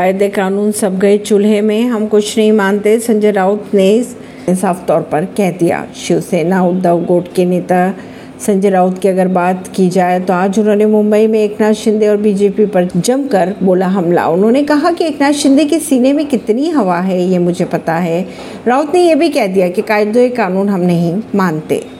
कायदे कानून सब गए चूल्हे में। हम कुछ नहीं मानते। संजय राउत ने साफ़ तौर पर कह दिया। शिवसेना, उद्धव गोट के नेता संजय राउत की अगर बात की जाए तो आज उन्होंने मुंबई में एकनाथ शिंदे और बीजेपी पर जमकर बोला हमला। उन्होंने कहा कि एकनाथ शिंदे के सीने में कितनी हवा है, ये मुझे पता है। राउत ने यह भी कह दिया कि कायदे कानून हम नहीं मानते।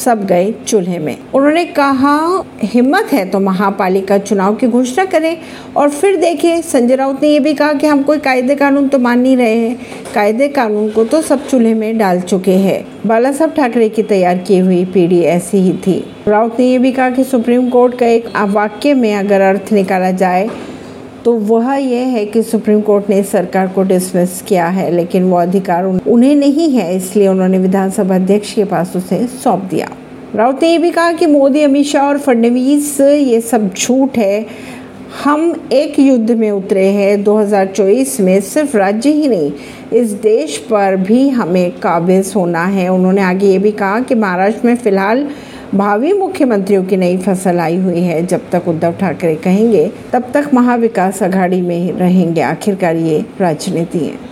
सब गए चूल्हे में। उन्होंने कहा, हिम्मत है तो महापालिका चुनाव की घोषणा करें। और फिर देखें संजय राउत ने यह भी कहा कि हम कोई कायदे कानून तो मान नहीं रहे हैं। कायदे कानून को तो सब चूल्हे में डाल चुके हैं। बाला साहब ठाकरे की तैयार की हुई पीढ़ी ऐसी ही थी। राउत ने यह भी कहा कि सुप्रीम कोर्ट का एक वाक्य में अगर अर्थ निकाला जाए तो वह यह है कि सुप्रीम कोर्ट ने सरकार को डिसमिस किया है, लेकिन वो अधिकार उन्हें नहीं है, इसलिए उन्होंने विधानसभा अध्यक्ष के पास उसे सौंप दिया। राउत ने यह भी कहा कि मोदी, अमित शाह और फडणवीस, ये सब झूठ है। हम एक युद्ध में उतरे हैं 2024 में सिर्फ़ राज्य ही नहीं, इस देश पर भी हमें काबिज होना है। उन्होंने आगे ये भी कहा कि महाराष्ट्र में फ़िलहाल भावी मुख्यमंत्रियों की नई फ़सल आई हुई है। जब तक उद्धव ठाकरे कहेंगे, तब तक महाविकास अघाड़ी में रहेंगे। आखिरकार ये राजनीति है।